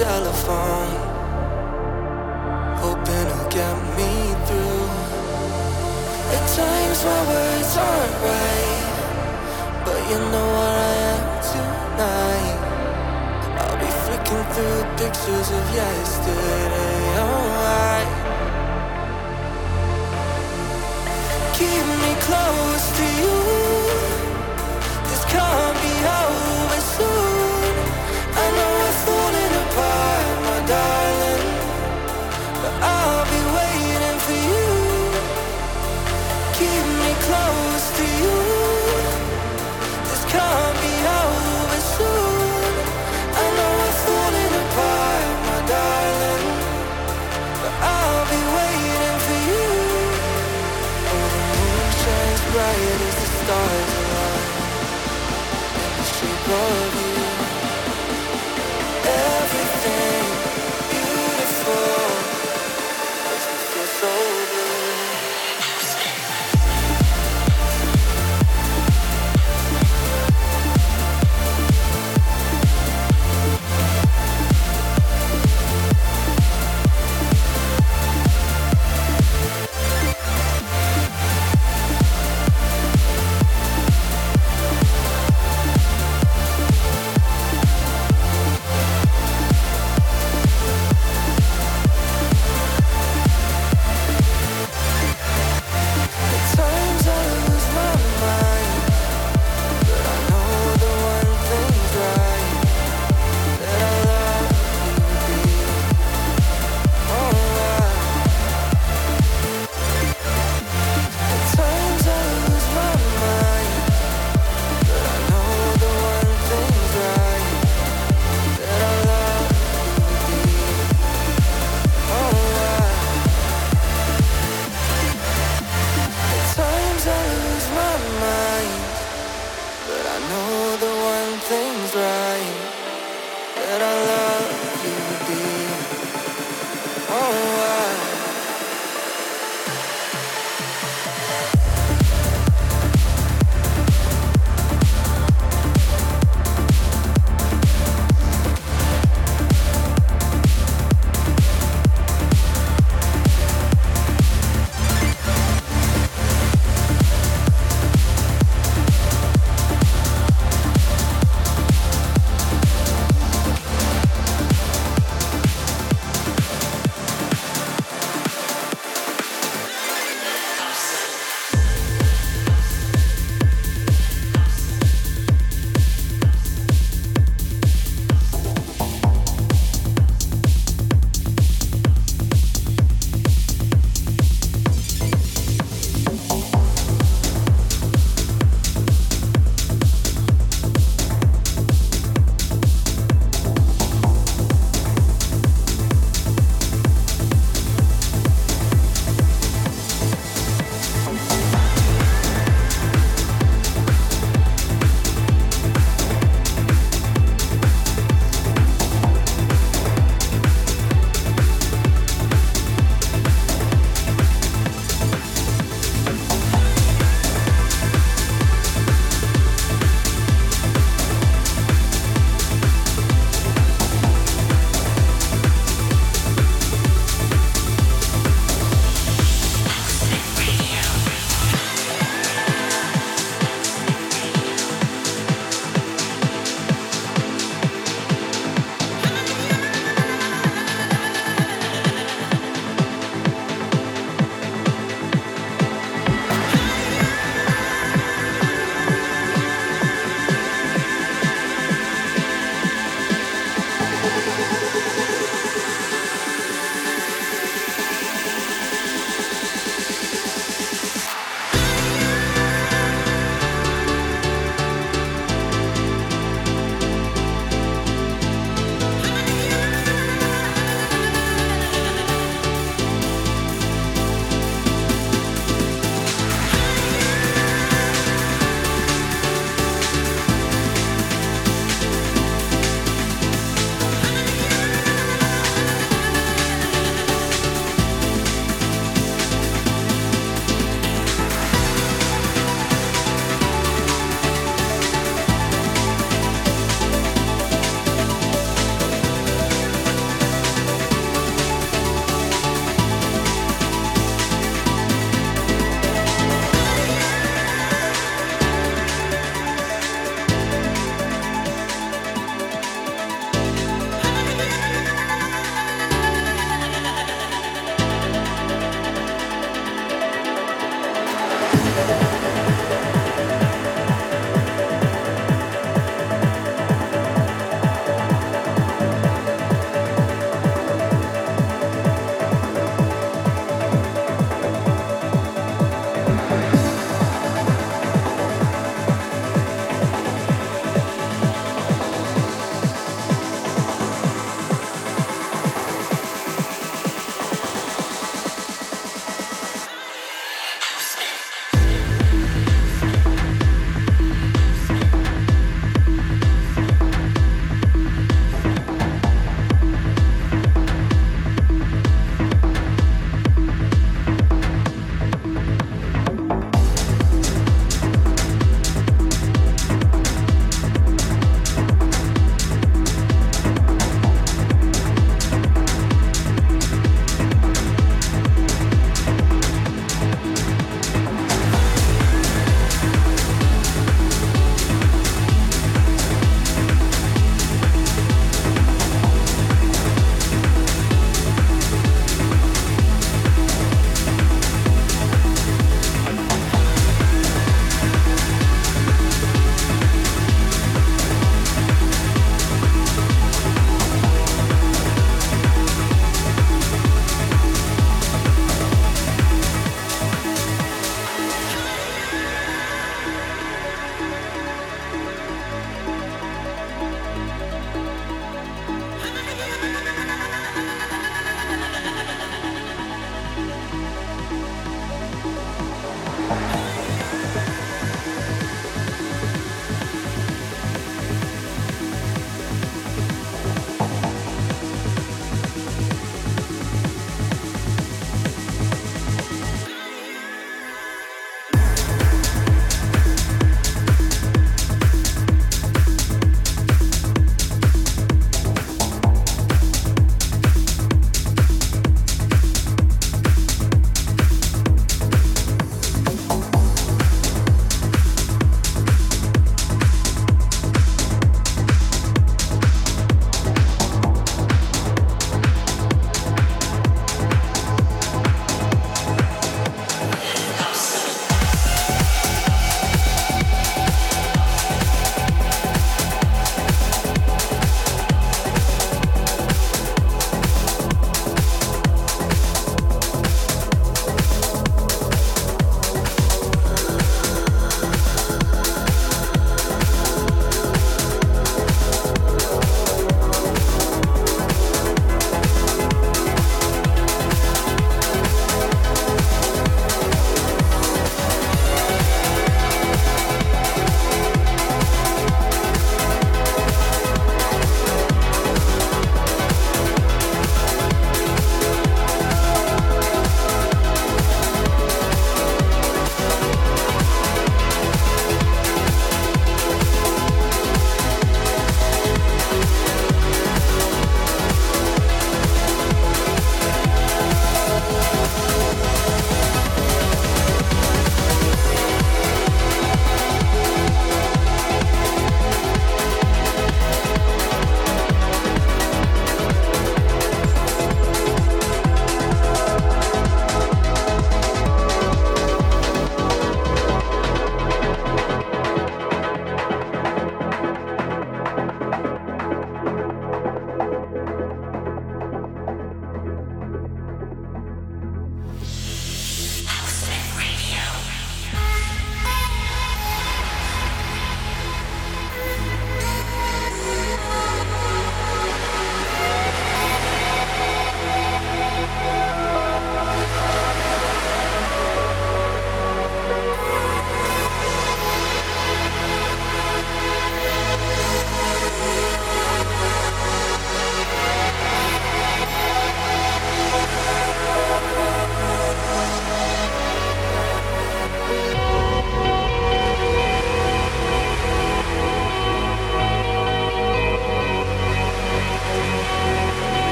message